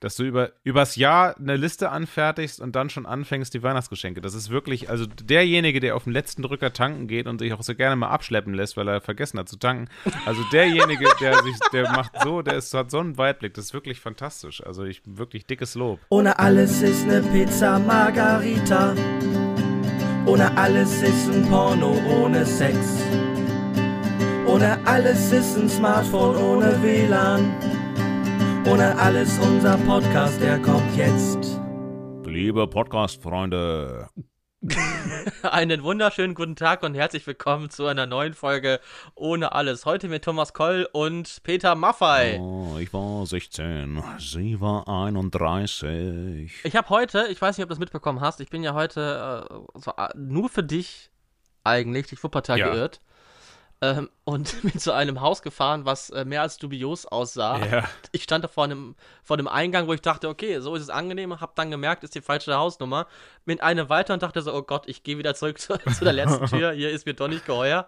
Dass du über, übers Jahr eine Liste anfertigst und dann schon anfängst, die Weihnachtsgeschenke. Das ist wirklich, also derjenige, der auf den letzten Drücker tanken geht und sich auch so gerne mal abschleppen lässt, weil er vergessen hat zu tanken. Also derjenige, der sich, der macht so, der ist, hat so einen Weitblick. Das ist wirklich fantastisch. Also ich, wirklich dickes Lob. Ohne alles ist eine Pizza Margarita. Ohne alles ist ein Porno ohne Sex. Ohne alles ist ein Smartphone ohne WLAN. Ohne alles unser Podcast, der kommt jetzt. Liebe Podcast-Freunde. Einen wunderschönen guten Tag und herzlich willkommen zu einer neuen Folge Ohne alles. Heute mit Thomas Koll und Peter Maffei. Oh, ich war 16, sie war 31. Ich habe heute, ich weiß nicht, ob du das mitbekommen hast, ich bin ja heute äh, so, äh, nur für dich eigentlich durch Wuppertal Ja. geirrt. Ähm, und bin zu einem Haus gefahren, was äh, mehr als dubios aussah. Ja. Ich stand da vor einem, vor dem Eingang, wo ich dachte, okay, so ist es angenehm, hab dann gemerkt, ist die falsche Hausnummer. Bin eine weiter und dachte so, oh Gott, ich gehe wieder zurück zu, zu der letzten Tür, hier ist mir doch nicht geheuer.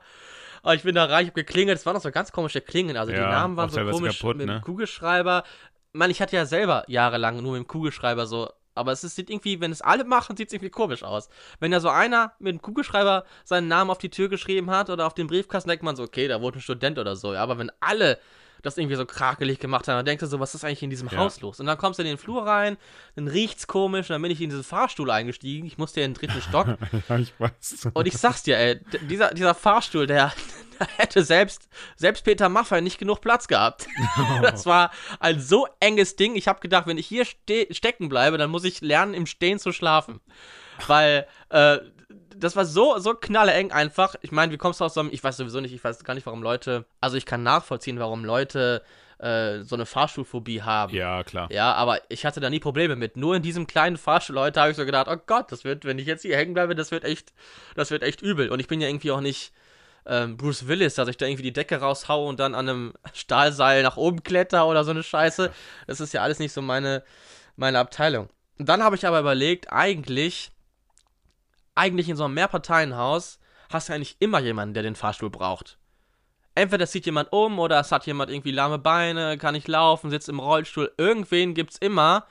Aber ich bin da rein, ich hab geklingelt, es waren noch so ganz komische Klingen, also die Ja, Namen waren auch so komisch kaputt, mit dem ne? Kugelschreiber. Man, ich hatte ja selber jahrelang nur mit dem Kugelschreiber so, aber es sieht irgendwie, wenn es alle machen, sieht es irgendwie komisch aus. Wenn da so einer mit dem Kugelschreiber seinen Namen auf die Tür geschrieben hat oder auf den Briefkasten, denkt man so, okay, da wohnt ein Student oder so. Ja, aber wenn alle das irgendwie so krakelig gemacht haben, dann denkst du so, was ist eigentlich in diesem Ja. Haus los? Und dann kommst du in den Flur rein, dann riecht's komisch, und dann bin ich in diesen Fahrstuhl eingestiegen. Ich musste ja in den dritten Stock. ja, ich weiß. Und ich sag's dir, ey, dieser, dieser Fahrstuhl, der, der hätte selbst, selbst Peter Maffay nicht genug Platz gehabt. Das war ein so enges Ding. Ich habe gedacht, wenn ich hier ste stecken bleibe, dann muss ich lernen, im Stehen zu schlafen. Weil, äh, das war so, so knalleeng einfach. Ich meine, wie kommst du aus so einem, ich weiß sowieso nicht, ich weiß gar nicht, warum Leute, also ich kann nachvollziehen, warum Leute äh, so eine Fahrstuhlphobie haben. Ja, klar. Ja, aber ich hatte da nie Probleme mit. Nur in diesem kleinen Fahrstuhl, Leute, habe ich so gedacht, oh Gott, das wird, wenn ich jetzt hier hängen bleibe, das wird echt, das wird echt übel. Und ich bin ja irgendwie auch nicht ähm, Bruce Willis, dass ich da irgendwie die Decke raushaue und dann an einem Stahlseil nach oben kletter oder so eine Scheiße. Das ist ja alles nicht so meine, meine Abteilung. Und dann habe ich aber überlegt, eigentlich, eigentlich in so einem Mehrparteienhaus hast du eigentlich immer jemanden, der den Fahrstuhl braucht. Entweder es zieht jemand um oder es hat jemand irgendwie lahme Beine, kann nicht laufen, sitzt im Rollstuhl. Irgendwen gibt's immer,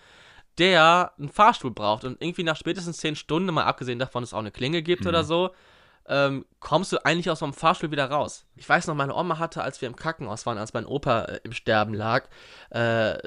der einen Fahrstuhl braucht. Und irgendwie nach spätestens 10 Stunden, mal abgesehen davon, dass es auch eine Klingel gibt oder so, ähm, kommst du eigentlich aus so einem Fahrstuhl wieder raus. Ich weiß noch, meine Oma hatte, als wir im Krankenhaus waren, als mein Opa äh, im Sterben lag, äh,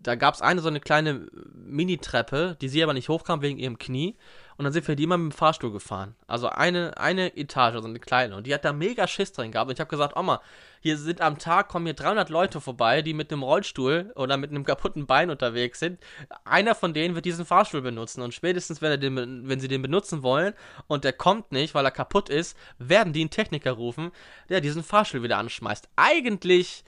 da gab es eine so eine kleine Mini-Treppe, die sie aber nicht hochkam wegen ihrem Knie. Und dann sind wir die immer mit dem Fahrstuhl gefahren. Also eine, eine Etage, so eine kleine. Und die hat da mega Schiss drin gehabt. Und ich habe gesagt, Oma, hier sind am Tag, kommen hier 300 Leute vorbei, die mit einem Rollstuhl oder mit einem kaputten Bein unterwegs sind. Einer von denen wird diesen Fahrstuhl benutzen. Und spätestens, wenn, den, wenn sie den benutzen wollen und der kommt nicht, weil er kaputt ist, werden die einen Techniker rufen, der diesen Fahrstuhl wieder anschmeißt. Eigentlich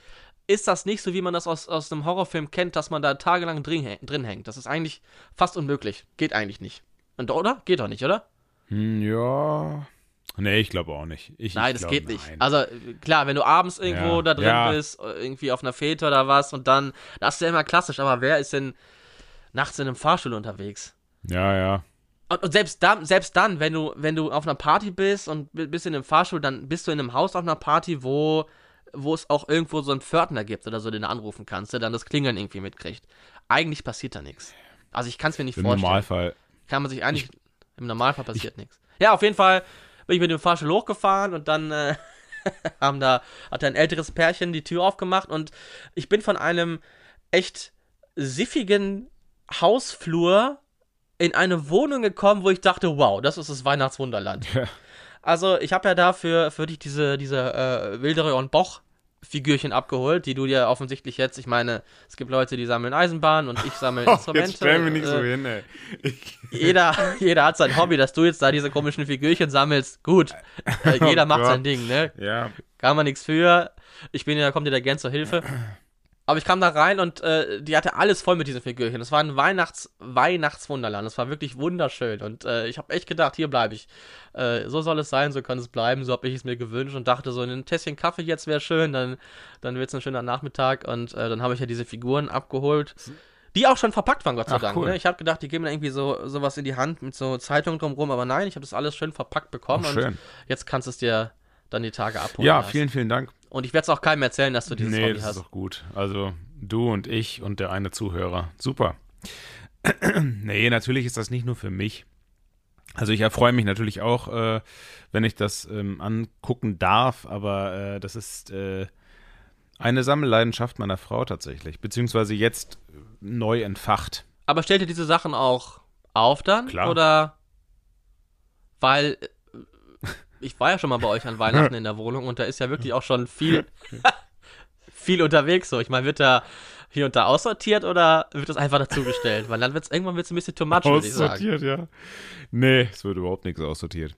ist das nicht so, wie man das aus, aus einem Horrorfilm kennt, dass man da tagelang drin, drin hängt. Das ist eigentlich fast unmöglich. Geht eigentlich nicht. Und, oder? Geht doch nicht, oder? Hm, ja. Nee, ich glaube auch nicht. Ich, Nein, ich das glaub, geht nicht. nein. Also klar, wenn du abends irgendwo Ja, da drin ja. bist, irgendwie auf einer Fete oder was und dann, das ist ja immer klassisch, aber wer ist denn nachts in einem Fahrstuhl unterwegs? Ja, ja. Und, und selbst dann, selbst dann, wenn du, wenn du auf einer Party bist und bi- bist in einem Fahrstuhl, dann bist du in einem Haus auf einer Party, wo, wo es auch irgendwo so einen Pförtner gibt oder so, den du anrufen kannst, der dann das Klingeln irgendwie mitkriegt. Eigentlich passiert da nichts. Also ich kann es mir nicht Im vorstellen. Normalfall. Kann man sich eigentlich. Im Normalfall passiert nichts. Ja, auf jeden Fall bin ich mit dem Fahrstuhl hochgefahren und dann äh, haben da, hat ein älteres Pärchen die Tür aufgemacht und ich bin von einem echt siffigen Hausflur in eine Wohnung gekommen, wo ich dachte, wow, das ist das Weihnachtswunderland. Ja. Also, ich habe ja da für, für dich diese, diese äh, Wilderer und Boch Figürchen abgeholt, die du dir offensichtlich jetzt, ich meine, es gibt Leute, die sammeln Eisenbahn und ich sammle Instrumente. Jetzt stellen wir nicht so äh, hin, ey. Ich, jeder, jeder hat sein Hobby, dass du jetzt da diese komischen Figürchen sammelst. Gut, äh, jeder Oh macht Gott. sein Ding, ne? ja. Kann man nichts für. Ich bin ja, kommt dir da gern zur Hilfe. Aber ich kam da rein und äh, die hatte alles voll mit diesen Figürchen. Das war ein Weihnachts Weihnachtswunderland. Das war wirklich wunderschön. Und äh, ich habe echt gedacht, hier bleibe ich. Äh, so soll es sein, so kann es bleiben. So habe ich es mir gewünscht und dachte, so ein Tässchen Kaffee jetzt wäre schön. Dann, dann wird es ein schöner Nachmittag. Und äh, dann habe ich ja diese Figuren abgeholt. Die auch schon verpackt waren, Gott sei Ach, Dank. cool. Ne? Ich habe gedacht, die geben mir irgendwie so sowas in die Hand mit so Zeitungen drumherum, aber nein, ich habe das alles schön verpackt bekommen Oh, und schön. jetzt kannst du es dir dann die Tage abholen. Ja, lassen. vielen, vielen Dank. Und ich werde es auch keinem erzählen, dass du dieses Nee, Hobby das hast. ist doch gut. Also, Du und ich und der eine Zuhörer. Super. nee, natürlich ist das nicht nur für mich. Also ich erfreue mich natürlich auch, äh, wenn ich das ähm, angucken darf, aber äh, das ist äh, eine Sammelleidenschaft meiner Frau tatsächlich, beziehungsweise jetzt neu entfacht. Aber stellt ihr diese Sachen auch auf dann? Klar. Oder weil ich war ja schon mal bei euch an Weihnachten in der Wohnung und da ist ja wirklich auch schon viel, viel unterwegs so. Ich meine, wird da hier und da aussortiert oder wird das einfach dazugestellt? Weil dann wird es irgendwann wird's ein bisschen too much, würde ich sagen. Aussortiert, ja. Nee, es wird überhaupt nichts aussortiert.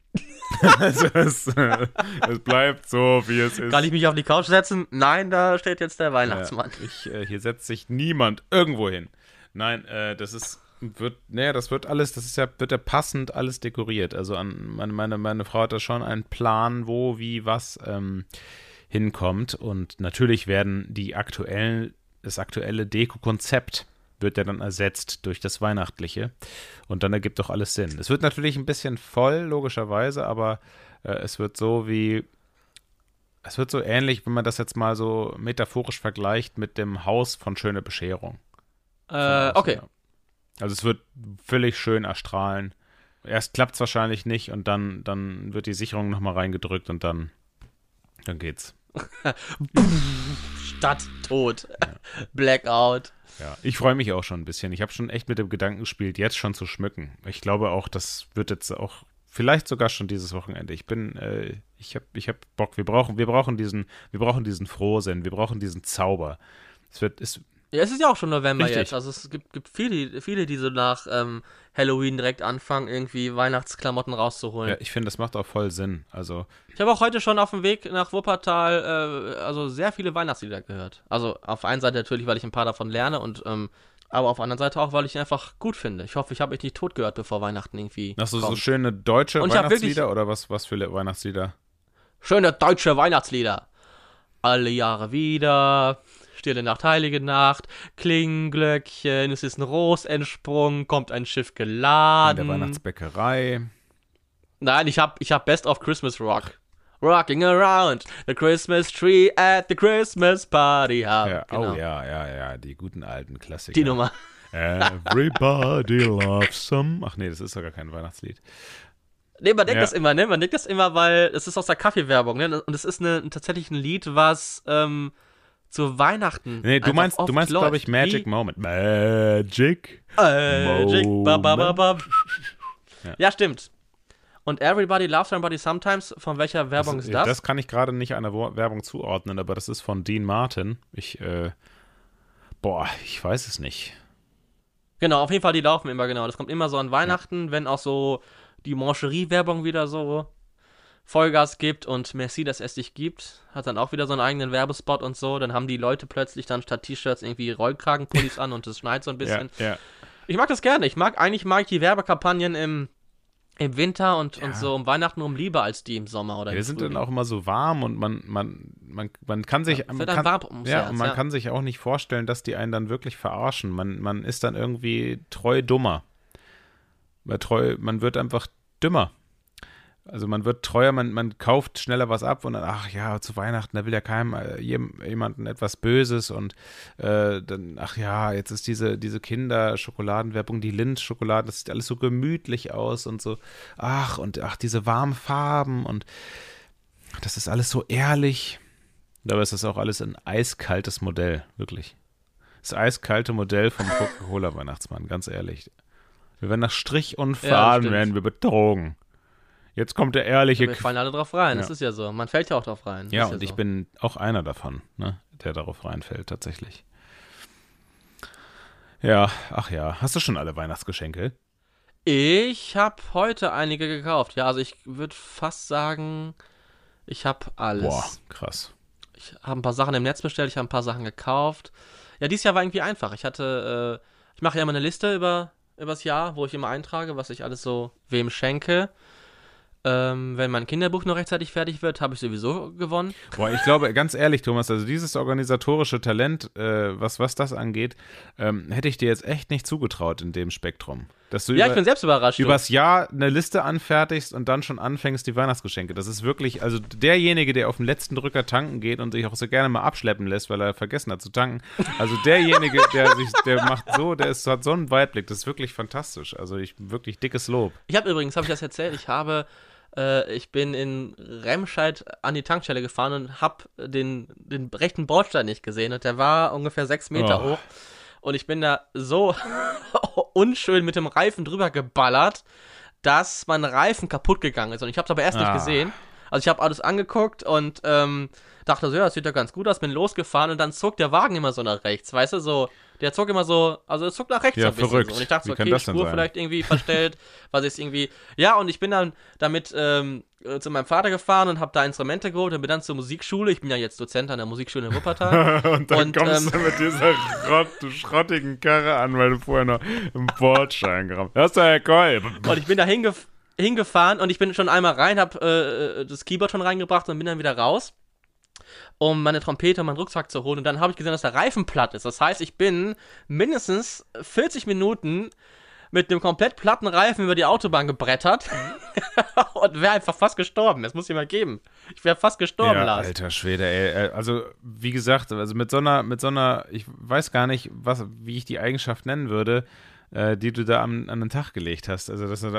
also es, äh, es bleibt so, wie es ist. Kann ich mich auf die Couch setzen? Nein, da steht jetzt der Weihnachtsmann. Ja, ich, äh, hier setzt sich niemand irgendwo hin. Nein, äh, das ist wird, naja, das wird alles, das ist ja, wird ja passend alles dekoriert. Also an meine, meine, meine Frau hat da schon einen Plan, wo, wie, was ähm, hinkommt. Und natürlich werden die aktuellen, das aktuelle Deko-Konzept wird ja dann ersetzt durch das Weihnachtliche. Und dann ergibt doch alles Sinn. Es wird natürlich ein bisschen voll, logischerweise, aber äh, es wird so wie. Es wird so ähnlich, wenn man das jetzt mal so metaphorisch vergleicht mit dem Haus von Schöne Bescherung. Äh, okay. Also es wird völlig schön erstrahlen. Erst klappt es wahrscheinlich nicht und dann, dann wird die Sicherung nochmal reingedrückt und dann, dann geht's. Stadt tot. Blackout. Ja, ich freue mich auch schon ein bisschen. Ich habe schon echt mit dem Gedanken gespielt, jetzt schon zu schmücken. Ich glaube auch, das wird jetzt auch vielleicht sogar schon dieses Wochenende. Ich bin, äh, ich habe, ich habe Bock. Wir brauchen, wir brauchen diesen, wir brauchen diesen Frohsinn. Wir brauchen diesen Zauber. Es wird, es, Ja, es ist ja auch schon November Richtig. jetzt. Also es gibt, gibt viele, viele, die so nach ähm, Halloween direkt anfangen, irgendwie Weihnachtsklamotten rauszuholen. ja, ich finde, das macht auch voll Sinn. Also Ich habe auch heute schon auf dem Weg nach Wuppertal äh, also sehr viele Weihnachtslieder gehört. Also auf der einen Seite natürlich, weil ich ein paar davon lerne und ähm, aber auf der anderen Seite auch, weil ich ihn einfach gut finde. Ich hoffe, ich habe mich nicht tot gehört, bevor Weihnachten irgendwie Hast du so kommt. schöne deutsche Und Weihnachtslieder oder was, was für Weihnachtslieder? Schöne deutsche Weihnachtslieder. Alle Jahre wieder. Stille Nacht, Heilige Nacht. Klingenglöckchen. Es ist ein Ros entsprungen. Kommt ein Schiff In der geladen. Weihnachtsbäckerei. Nein, ich hab, ich hab Best of Christmas Rock. Rocking around the Christmas tree at the Christmas party. Ja, Ja, genau. Oh ja, ja, ja, die guten alten Klassiker. Die Nummer. Everybody loves some. Ach nee, das ist sogar kein Weihnachtslied. Nee, man denkt Ja. das immer, ne? Man denkt das immer, weil es ist aus der Kaffeewerbung, ne? Und es ist eine, tatsächlich ein Lied, was ähm, zu Weihnachten. Nee, du meinst, du meinst, glaube ich. Magic Wie- Moment. Magic. Magic. Ba, ba, ba, ba. Ja. Ja, stimmt. Und Everybody Loves Somebody Sometimes, von welcher Werbung ist das? Das kann ich gerade nicht einer Werbung zuordnen, aber das ist von Dean Martin. Ich, äh, boah, ich weiß es nicht. Genau, auf jeden Fall, die laufen immer genau. Das kommt immer so an Weihnachten, wenn auch so die Mancherie-Werbung wieder so Vollgas gibt und Merci, dass es dich gibt. Hat dann auch wieder so einen eigenen Werbespot und so. Dann haben die Leute plötzlich dann statt T-Shirts irgendwie Rollkragenpullis an und es schneit so ein bisschen. Ja, ja. Ich mag das gerne. Ich mag, eigentlich mag ich die Werbekampagnen im, im Winter und, Ja. und so um Weihnachten rum lieber als die im Sommer oder im sind Frühling. dann auch immer so warm und man, man, man, man kann sich, Ja, man kann, warm ja, man kann sich auch nicht vorstellen, dass die einen dann wirklich verarschen. Man, man ist dann irgendwie treu dummer. Weil treu, man wird einfach dümmer. Also man wird treuer, man, man kauft schneller was ab und dann, ach ja, zu Weihnachten, da will ja keinem äh, jem- jemanden etwas Böses und äh, dann, ach ja, jetzt ist diese, diese Kinderschokoladenwerbung, die Lindt-Schokolade, das sieht alles so gemütlich aus und so, ach, und ach, diese warmen Farben und das ist alles so ehrlich. Dabei ist das auch alles ein eiskaltes Modell, wirklich. Das eiskalte Modell vom Coca-Cola-Weihnachtsmann, ganz ehrlich. Wir werden nach Strich und Ja, Faden stimmt. werden wir betrogen. Jetzt kommt der ehrliche Wir fallen alle drauf rein, das Ja. ist ja so. Man fällt ja auch drauf rein. Ja, und ich so. bin auch einer davon, ne, der darauf reinfällt, tatsächlich. Ja, ach ja. Hast du schon alle Weihnachtsgeschenke? Ich habe heute einige gekauft. Ja, also ich würde fast sagen, ich habe alles. Boah, krass. Ich habe ein paar Sachen im Netz bestellt, ich habe ein paar Sachen gekauft. Ja, dieses Jahr war irgendwie einfach. Ich hatte, äh, ich mache ja immer eine Liste über übers Jahr, wo ich immer eintrage, was ich alles so wem schenke. Ähm, wenn mein Kinderbuch noch rechtzeitig fertig wird, habe ich sowieso gewonnen. Boah, ich glaube, ganz ehrlich, Thomas, also dieses organisatorische Talent, äh, was, was das angeht, ähm, hätte ich dir jetzt echt nicht zugetraut in dem Spektrum. Dass du Ja, über, ich bin selbst überrascht. du. übers Jahr eine Liste anfertigst und dann schon anfängst, die Weihnachtsgeschenke. Das ist wirklich, also derjenige, der auf den letzten Drücker tanken geht und sich auch so gerne mal abschleppen lässt, weil er vergessen hat zu tanken. Also derjenige, der sich, der macht so, der ist, hat so einen Weitblick. Das ist wirklich fantastisch. Also ich wirklich dickes Lob. Ich habe übrigens, habe ich das erzählt, ich habe, äh, ich bin in Remscheid an die Tankstelle gefahren und habe den, den rechten Bordstein nicht gesehen und der war ungefähr sechs Meter Oh. hoch und ich bin da so unschön mit dem Reifen drüber geballert, dass mein Reifen kaputt gegangen ist und ich habe es aber erst Ah. nicht gesehen. Also ich habe alles angeguckt und ähm, dachte so, ja, das sieht ja ganz gut aus, bin losgefahren und dann zog der Wagen immer so nach rechts, weißt du, so, der zog immer so, also es zog nach rechts Ja, so ein bisschen verrückt. so. Und ich dachte so, Wie okay, Spur sein? vielleicht irgendwie verstellt, was ist irgendwie, ja, und ich bin dann damit ähm, äh, zu meinem Vater gefahren und habe da Instrumente geholt und bin dann zur Musikschule, ich bin ja jetzt Dozent an der Musikschule in Wuppertal. Und dann Und, kommst ähm, du mit dieser Schrott, schrottigen Karre an, weil du vorher noch im Bordschein gerammt hast. Das ist ja Herr Kolb. Und ich bin da hingef hingefahren und ich bin schon einmal rein, hab äh, das Keyboard schon reingebracht und bin dann wieder raus, um meine Trompete und meinen Rucksack zu holen. Und dann habe ich gesehen, dass der Reifen platt ist. Das heißt, ich bin mindestens 40 Minuten mit einem komplett platten Reifen über die Autobahn gebrettert und wäre einfach fast gestorben. Das muss ich mal geben. Ich wäre fast gestorben, Ja, Lars. alter Schwede, ey. Äh, Also, wie gesagt, also mit so einer, mit so einer, ich weiß gar nicht, was, wie ich die Eigenschaft nennen würde, äh, die du da am, an den Tag gelegt hast. Also, das, ja,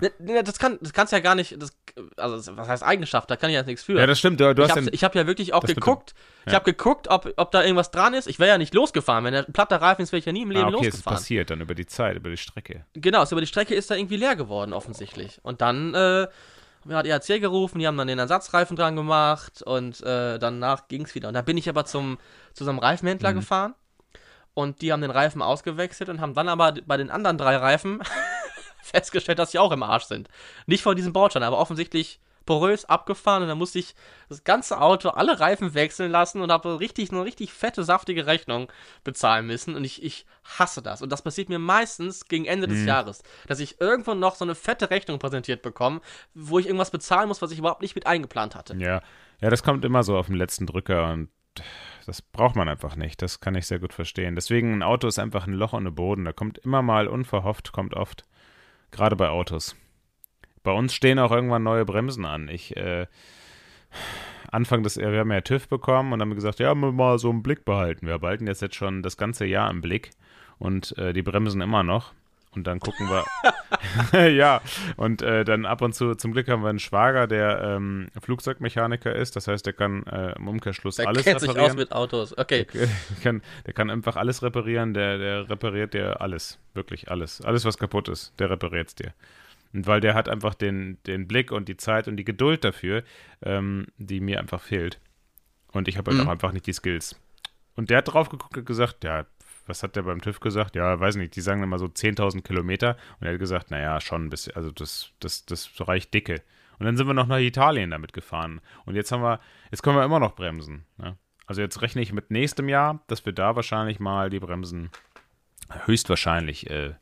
Ne, ne, Das, kann, das kannst ja gar nicht, das, also was heißt Eigenschaft, da kann ich jetzt nichts für. das stimmt. Du, du ich habe hab ja wirklich auch mit dem- geguckt. Ich ja. habe geguckt, ob, ob da irgendwas dran ist. Ich wäre ja nicht losgefahren. Wenn der ein platter Reifen ist, wäre ich ja nie im Leben ah, okay, es ist losgefahren. passiert dann über die Zeit, über die Strecke. Genau, ist über die Strecke ist da irgendwie leer geworden, offensichtlich. Und dann äh, hat ERC gerufen, die haben dann den Ersatzreifen dran gemacht und äh, danach ging es wieder. Und da bin ich aber zum, zu so einem Reifenhändler Mhm. gefahren und die haben den Reifen ausgewechselt und haben dann aber bei den anderen drei Reifen festgestellt, dass sie auch im Arsch sind. Nicht vor diesem Bordstein, aber offensichtlich porös abgefahren und dann musste ich das ganze Auto, alle Reifen wechseln lassen und habe richtig, eine richtig fette, saftige Rechnung bezahlen müssen und ich, ich hasse das. Und das passiert mir meistens gegen Ende des Jahres, dass ich irgendwo noch so eine fette Rechnung präsentiert bekomme, wo ich irgendwas bezahlen muss, was ich überhaupt nicht mit eingeplant hatte. Ja. ja, das kommt immer so auf den letzten Drücker und das braucht man einfach nicht. Das kann ich sehr gut verstehen. Deswegen, ein Auto ist einfach ein Loch ohne Boden. Da kommt immer mal unverhofft, kommt oft. Gerade bei Autos. Bei uns stehen auch irgendwann neue Bremsen an. Ich, äh, Anfang des, wir haben ja TÜV bekommen und haben gesagt, ja, mal so einen Blick behalten. Wir behalten jetzt, jetzt schon das ganze Jahr im Blick und äh, die Bremsen immer noch. Und dann gucken wir. ja, und äh, dann ab und zu, zum Glück haben wir einen Schwager, der ähm, Flugzeugmechaniker ist. Das heißt, der kann äh, im Umkehrschluss Der alles kennt sich reparieren. aus mit Autos. Okay. der, kann, der kann einfach alles reparieren. Der, der repariert dir alles. Wirklich alles. Alles, was kaputt ist, der repariert es dir. Und weil der hat einfach den, den Blick und die Zeit und die Geduld dafür, ähm, die mir einfach fehlt. Und ich habe halt Mhm. auch einfach nicht die Skills. Und der hat drauf geguckt und gesagt, ja, was hat der beim TÜV gesagt? Ja, weiß nicht, die sagen immer so 10.000 Kilometer. Und er hat gesagt, naja, schon ein bisschen, also das, das, das reicht dicke. Und dann sind wir noch nach Italien damit gefahren. Und jetzt haben wir, jetzt können wir immer noch bremsen. Ne? Also jetzt rechne ich mit nächstem Jahr, dass wir da wahrscheinlich mal die Bremsen höchstwahrscheinlich äh,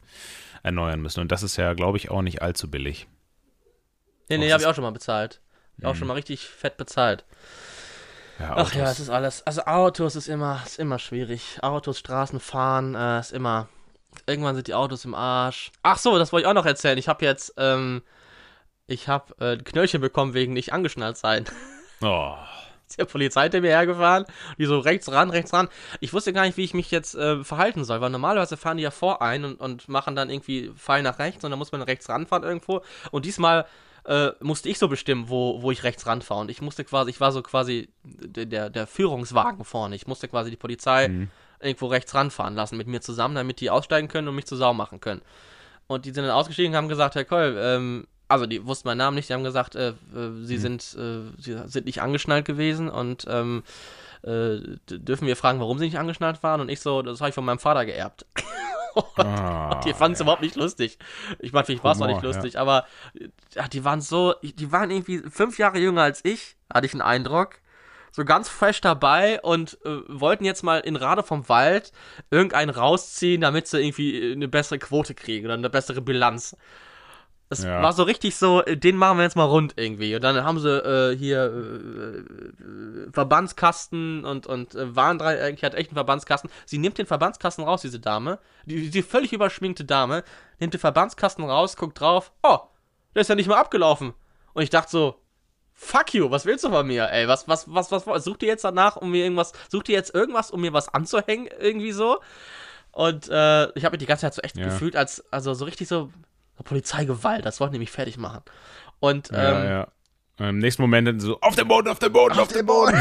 erneuern müssen. Und das ist ja, glaube ich, auch nicht allzu billig. Nee, nee, habe ich auch schon mal bezahlt. Auch schon mal richtig fett bezahlt. Ja, Ach ja, es ist alles. Also Autos ist immer, ist immer schwierig. Autos, Straßen fahren, äh, ist immer. Irgendwann sind die Autos im Arsch. Ach so, das wollte ich auch noch erzählen. Ich habe jetzt, ähm, ich habe äh, Knöllchen bekommen wegen nicht angeschnallt sein. Oh, Ist der Polizei hinter mir hergefahren, die so rechts ran, rechts ran. Ich wusste gar nicht, wie ich mich jetzt äh, verhalten soll, weil normalerweise fahren die ja vor ein und, und machen dann irgendwie Pfeil nach rechts und dann muss man rechts ranfahren irgendwo. Und diesmal äh, musste ich so bestimmen, wo, wo ich rechts ranfahre. Und ich musste quasi, ich war so quasi der, der, Führungswagen vorne. Ich musste quasi die Polizei irgendwo rechts ranfahren lassen mit mir zusammen, damit die aussteigen können und mich zur Sau machen können. Und die sind dann ausgestiegen und haben gesagt, Herr Koll, ähm, also die wussten meinen Namen nicht, die haben gesagt, äh, äh, sie sind, äh, sie sind nicht angeschnallt gewesen und ähm, äh, dürfen wir fragen, warum sie nicht angeschnallt waren? Und ich so, das habe ich von meinem Vater geerbt. Ah, Die fanden es überhaupt nicht lustig. Ich meine, vielleicht war es auch nicht Humor, ja. lustig, aber ja, die waren so, die waren irgendwie fünf Jahre jünger als ich, hatte ich einen Eindruck. So ganz fresh dabei und äh, wollten jetzt mal in Rade vom Wald irgendeinen rausziehen, damit sie irgendwie äh, eine bessere Quote kriegen oder eine bessere Bilanz. Das Ja. war so richtig so, äh, den machen wir jetzt mal rund irgendwie. Und dann haben sie äh, hier äh, äh, Verbandskasten und, und äh, Warndreieck, hat echt einen Verbandskasten. Sie nimmt den Verbandskasten raus, diese Dame, die, die völlig überschminkte Dame, nimmt den Verbandskasten raus, guckt drauf, oh, der ist ja nicht mal abgelaufen. Und ich dachte so, fuck you, was willst du von mir, ey? Was, was, was, was, was sucht ihr jetzt danach, um mir irgendwas, sucht ihr jetzt irgendwas, um mir was anzuhängen, irgendwie so? Und äh, ich habe mich die ganze Zeit so echt Ja. gefühlt, als, also so richtig so Polizeigewalt, das wollten die mich fertig machen. Und, ähm, Ja, ja. Im nächsten Moment dann so, auf den Boden, auf den Boden, auf, den Boden.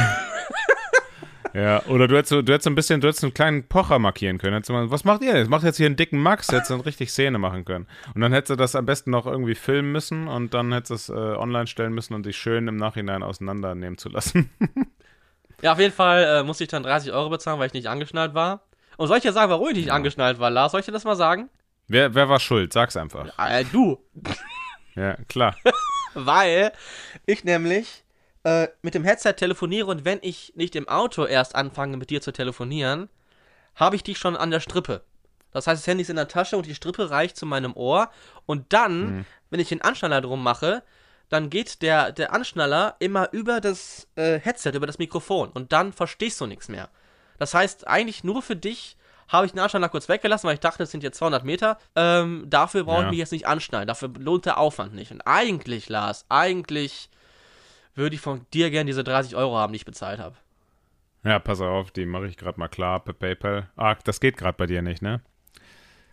ja, oder du hättest, so, du hättest ein bisschen, du hättest einen kleinen Pocher markieren können. Hättest du mal, was macht ihr denn? Macht jetzt hier einen dicken Max, hättest du dann richtig Szene machen können. Und dann hättest du das am besten noch irgendwie filmen müssen und dann hättest du es äh, online stellen müssen und dich schön im Nachhinein auseinandernehmen zu lassen. Ja, auf jeden Fall äh, musste ich dann 30 Euro bezahlen, weil ich nicht angeschnallt war. Und soll ich dir sagen, warum ich nicht angeschnallt war, Lars? Soll ich dir das mal sagen? Wer, wer war schuld? Sag's einfach. Äh, du. Ja, klar. Weil ich nämlich äh, mit dem Headset telefoniere und wenn ich nicht im Auto erst anfange, mit dir zu telefonieren, habe ich dich schon an der Strippe. Das heißt, das Handy ist in der Tasche und die Strippe reicht zu meinem Ohr. Und dann, wenn ich den Anschnaller drum mache, dann geht der, der Anschnaller immer über das äh, Headset, über das Mikrofon. Und dann verstehst du nichts mehr. Das heißt, eigentlich nur für dich habe ich den Anschnaller kurz weggelassen, weil ich dachte, es sind jetzt 200 Meter. Ähm, dafür brauche ich Ja. mich jetzt nicht anschnallen. Dafür lohnt der Aufwand nicht. Und eigentlich, Lars, eigentlich würde ich von dir gern diese 30 Euro haben, die ich bezahlt habe. Ja, pass auf, die mache ich gerade mal klar per PayPal. Ah, das geht gerade bei dir nicht, ne?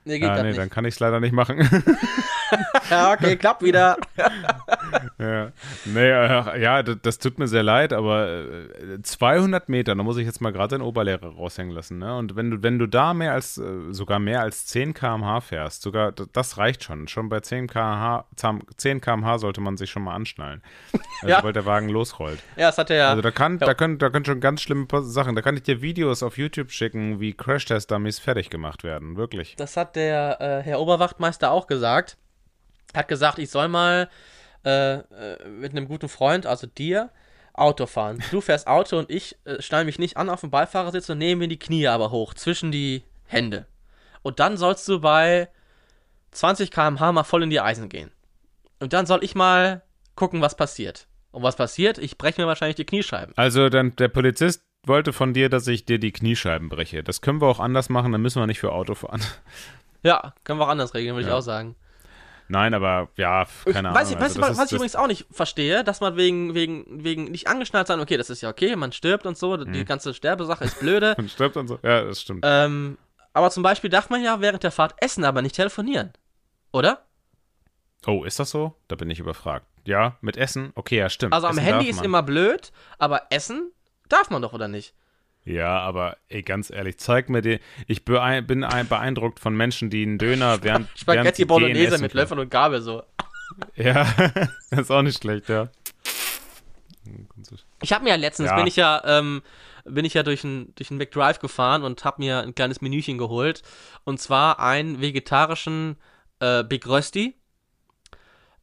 Nee, geht ah, grad nee, nicht. dann kann ich es leider nicht machen. Ja, okay, klappt wieder. Ja, nee, äh, ja, das, das tut mir sehr leid, aber äh, 200 Meter, da muss ich jetzt mal gerade den Oberlehrer raushängen lassen, ne? Und wenn du, wenn du da mehr als, äh, sogar mehr als 10 km/h fährst, sogar, das reicht schon. Schon bei 10 km/h, zam- 10 km/h sollte man sich schon mal anschnallen. Also, Ja. sobald der Wagen losrollt. Ja, das hat er ja. Also da kann, Ja. da können, da können schon ganz schlimme Sachen. Da kann ich dir Videos auf YouTube schicken, wie Crash-Test-Dummies fertig gemacht werden. Wirklich. Das hat der äh, Herr Oberwachtmeister auch gesagt. Hat gesagt, ich soll mal äh, äh, mit einem guten Freund, also dir, Auto fahren. Du fährst Auto und ich äh, schnall mich nicht an auf den Beifahrersitz und nehme mir die Knie aber hoch, zwischen die Hände. Und dann sollst du bei 20 km/h mal voll in die Eisen gehen. Und dann soll ich mal gucken, was passiert. Und was passiert? Ich breche mir wahrscheinlich die Kniescheiben. Also dann der Polizist wollte von dir, dass ich dir die Kniescheiben breche. Das können wir auch anders machen, dann müssen wir nicht für Auto fahren. Ja, können wir auch anders regeln, würde Ja. ich auch sagen. Nein, aber ja, keine Weiß Ahnung. ich, weißt du, also was, ist- ich übrigens auch nicht verstehe, dass man wegen, wegen, wegen nicht angeschnallt sein, okay, das ist ja okay, man stirbt und so, Mhm. die ganze Sterbesache ist blöde. das stirbt und so. Ja, das stimmt. ähm, aber zum Beispiel darf man ja während der Fahrt essen, aber nicht telefonieren. Oder? Oh, ist das so? Da bin ich überfragt. Ja, mit Essen? Okay, ja, stimmt. Also am Essen Handy ist man. immer blöd, aber essen darf man doch, oder nicht? Ja, aber ey, ganz ehrlich, zeig mir die. Ich bin ein- beeindruckt von Menschen, die einen Döner während. Spaghetti Bolognese mit können. Löffel und Gabel so. Ja, das ist auch nicht schlecht, ja. Ich habe mir ja letztens, Ja. bin ich ja, ähm, bin ich ja durch einen durch einen McDrive gefahren und habe mir ein kleines Menüchen geholt. Und zwar einen vegetarischen äh, Big Rösti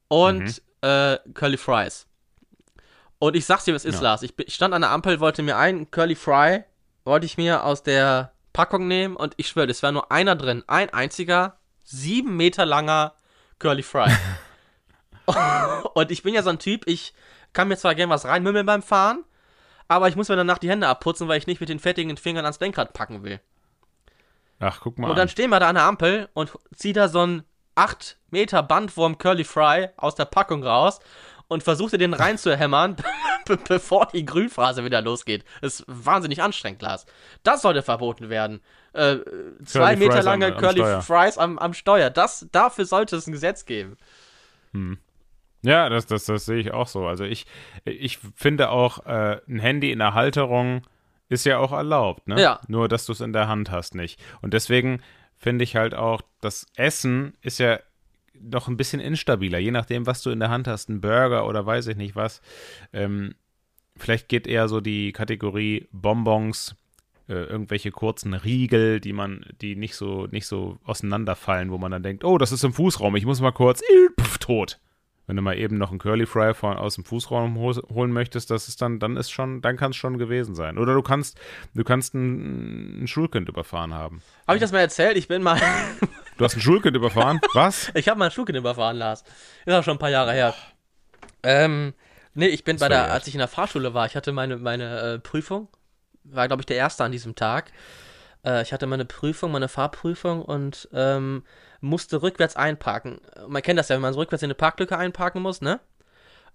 und Mhm. äh, Curly Fries. Und ich sag's dir, was ist, Ja. Lars. Ich, ich stand an der Ampel, wollte mir einen Curly Fry, wollte ich mir aus der Packung nehmen und ich schwöre, es war nur einer drin. Ein einziger, sieben Meter langer Curly Fry. und ich bin ja so ein Typ, ich kann mir zwar gerne was reinmümmeln beim Fahren, aber ich muss mir danach die Hände abputzen, weil ich nicht mit den fettigen Fingern ans Lenkrad packen will. Ach, guck mal. Und dann an. stehen wir da an der Ampel und zieh da so ein 8 Meter Bandwurm Curly Fry aus der Packung raus und versuchte den reinzuhämmern, be bevor die Grünphase wieder losgeht. Das ist wahnsinnig anstrengend, Lars. Das sollte verboten werden. Äh, zwei Curly Meter Fries lange am- am Curly Steuer. Fries am, am Steuer. Das, dafür sollte es ein Gesetz geben. Ja, das, das, das sehe ich auch so. Also ich, ich finde auch, äh, ein Handy in der Halterung ist ja auch erlaubt, ne? Ja. Nur, dass du es in der Hand hast, nicht. Und deswegen finde ich halt auch, das Essen ist ja noch ein bisschen instabiler, je nachdem, was du in der Hand hast, ein Burger oder weiß ich nicht was. Ähm, vielleicht geht eher so die Kategorie Bonbons, äh, irgendwelche kurzen Riegel, die man, die nicht so, nicht so auseinanderfallen, wo man dann denkt, oh, das ist im Fußraum, ich muss mal kurz, pff, tot. Wenn du mal eben noch einen Curly Fry von, aus dem Fußraum holen möchtest, das ist dann, dann ist schon, dann kann es schon gewesen sein. Oder du kannst, du kannst ein, ein Schulkind überfahren haben. Habe ich das mal erzählt? Ich bin mal Du hast ein Schulkind überfahren? Was? Ich habe mein Schulkind überfahren, Lars. Ist auch schon ein paar Jahre her. Ähm, nee, ich bin Das bei der, als ich in der Fahrschule war, ich hatte meine, meine äh, Prüfung. War, glaube ich, der erste an diesem Tag. Äh, ich hatte meine Prüfung, meine Fahrprüfung und ähm, musste rückwärts einparken. Man kennt das ja, wenn man so rückwärts in eine Parklücke einparken muss, ne?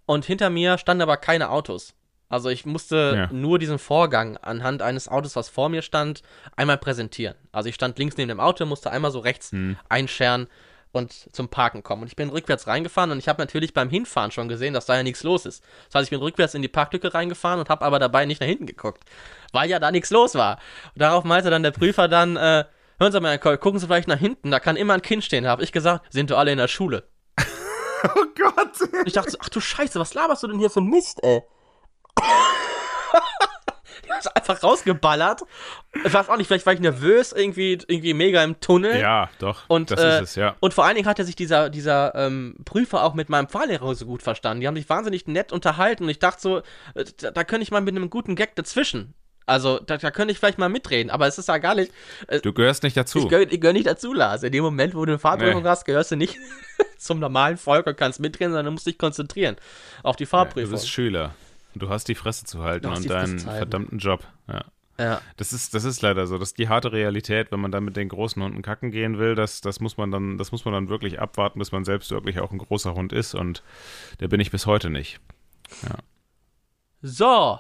Und hinter mir standen aber keine Autos. Also ich musste Ja. nur diesen Vorgang anhand eines Autos, was vor mir stand, einmal präsentieren. Also ich stand links neben dem Auto, musste einmal so rechts Hm. einscheren und zum Parken kommen. Und ich bin rückwärts reingefahren und ich habe natürlich beim Hinfahren schon gesehen, dass da ja nichts los ist. Das heißt, ich bin rückwärts in die Parklücke reingefahren und habe aber dabei nicht nach hinten geguckt, weil ja da nichts los war. Und darauf meinte dann der Prüfer dann, äh, hören Sie mal, gucken Sie vielleicht nach hinten, da kann immer ein Kind stehen. Da habe ich gesagt, sind doch alle in der Schule. Oh Gott. Ich dachte ach du Scheiße, was laberst du denn hier für Mist, ey? Die hat einfach rausgeballert. Ich weiß auch nicht, vielleicht war ich nervös, irgendwie, irgendwie mega im Tunnel. Ja, doch. Und, das äh, ist es, ja. Und vor allen Dingen hatte sich dieser, dieser ähm, Prüfer auch mit meinem Fahrlehrer so gut verstanden. Die haben sich wahnsinnig nett unterhalten und ich dachte so, äh, da, da könnte ich mal mit einem guten Gag dazwischen. Also, da, da könnte ich vielleicht mal mitreden, aber es ist ja gar nicht. Du gehörst nicht dazu. Ich gehöre ich gehör nicht dazu, Lars. In dem Moment, wo du eine Fahrprüfung Nee. hast, gehörst du nicht zum normalen Volk und kannst mitreden, sondern du musst dich konzentrieren auf die du Fahrprüfung. bist Schüler. Du hast die Fresse zu halten und deinen verdammten Job. Ja. ja. Das ist, das ist leider so. Das ist die harte Realität, wenn man dann mit den großen Hunden kacken gehen will. Das, das muss man dann, das muss man dann wirklich abwarten, bis man selbst wirklich auch ein großer Hund ist. Und der bin ich bis heute nicht. So.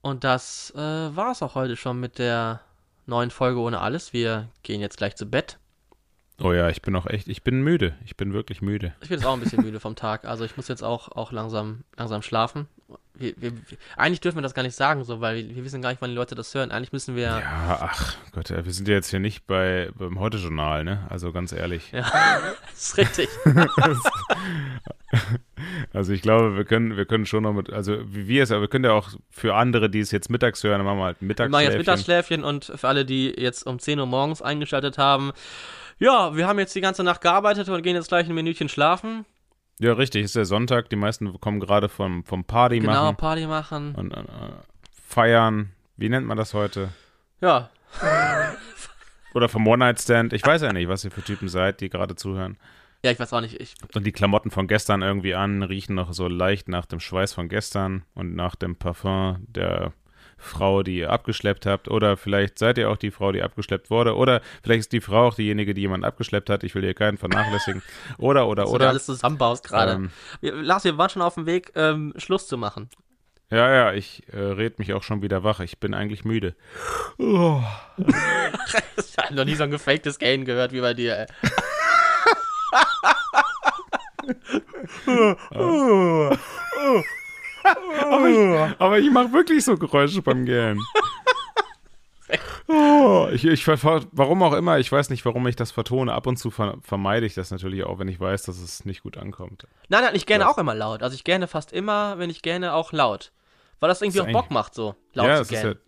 Und das äh, war es auch heute schon mit der neuen Folge ohne alles. Wir gehen jetzt gleich zu Bett. Oh ja, ich bin auch echt, ich bin müde. Ich bin wirklich müde. Ich bin jetzt auch ein bisschen müde vom Tag. Also ich muss jetzt auch, auch langsam, langsam schlafen. Wir, wir, eigentlich dürfen wir das gar nicht sagen, so, weil wir, wissen gar nicht, wann die Leute das hören. Eigentlich müssen wir. Ja, ach Gott, ja, wir sind ja jetzt hier nicht bei beim Heute-Journal, ne? Also ganz ehrlich. Ja, das ist richtig. Also ich glaube, wir können, wir können schon noch mit, also wie wir es, aber wir können ja auch für andere, die es jetzt mittags hören, dann machen wir halt ein Wir machen jetzt Mittagsschläfchen. Mittagsschläfchen und für alle, die jetzt um 10 Uhr morgens eingeschaltet haben, ja, wir haben jetzt die ganze Nacht gearbeitet und gehen jetzt gleich ein Minütchen schlafen. Ja, richtig, ist der Sonntag. Die meisten kommen gerade vom, vom Party Genau, machen Party machen. und äh, feiern. Wie nennt man das heute? Ja, Oder vom One-Night-Stand. Ich weiß ja nicht, was ihr für Typen seid, die gerade zuhören. ja, ich weiß auch nicht. Ich, Und die Klamotten von gestern irgendwie an, riechen noch so leicht nach dem Schweiß von gestern und nach dem Parfum der Frau, die ihr abgeschleppt habt. Oder vielleicht seid ihr auch die Frau, die abgeschleppt wurde. Oder vielleicht ist die Frau auch diejenige, die jemand abgeschleppt hat. Ich will hier keinen vernachlässigen. Oder, oder, dass du da oder. alles zusammenbaust gerade. Ähm, Lars, wir waren schon auf dem Weg, ähm, Schluss zu machen. ja, ja, ich äh, red mich auch schon wieder wach. Ich bin eigentlich müde. Ich habe noch nie so ein gefaktes Gain gehört wie bei dir, ey. Aber ich, aber ich mache wirklich so Geräusche beim Gähnen. Oh, ich, ich, warum auch immer, ich weiß nicht, warum ich das vertone. Ab und zu ver vermeide ich das natürlich auch, wenn ich weiß, dass es nicht gut ankommt. Nein, nein, ich gähne Was? auch immer laut. Also ich gähne fast immer, wenn ich gähne, auch laut. Weil das irgendwie Das auch Bock macht, so laut ja, zu gähnen.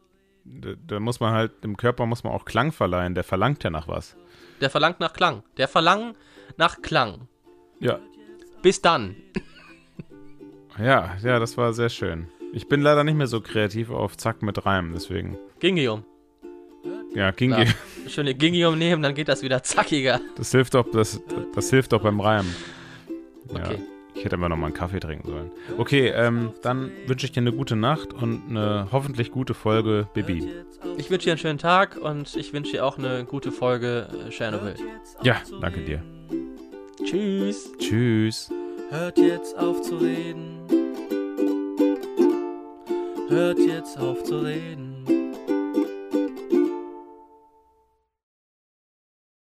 ja, da, da muss man halt, im Körper muss man auch Klang verleihen, der verlangt ja nach was. Der verlangt nach Klang. Der verlangt nach Klang. Ja, Bis dann. Ja, ja, das war sehr schön. Ich bin leider nicht mehr so kreativ auf Zack mit Reimen, deswegen. Gingium. Ja, ging Klar. Schöne Gingium nehmen, dann geht das wieder zackiger. Das hilft doch, das, das hilft doch beim Reimen. Ja, Okay. ich hätte immer noch mal einen Kaffee trinken sollen. Okay, ähm, dann wünsche ich dir eine gute Nacht und eine hoffentlich gute Folge Bibi. Ich wünsche dir einen schönen Tag und ich wünsche dir auch eine gute Folge äh, Chernobyl. Ja, danke dir. Tschüss. Tschüss. Hört jetzt auf zu reden. Hört jetzt auf zu reden.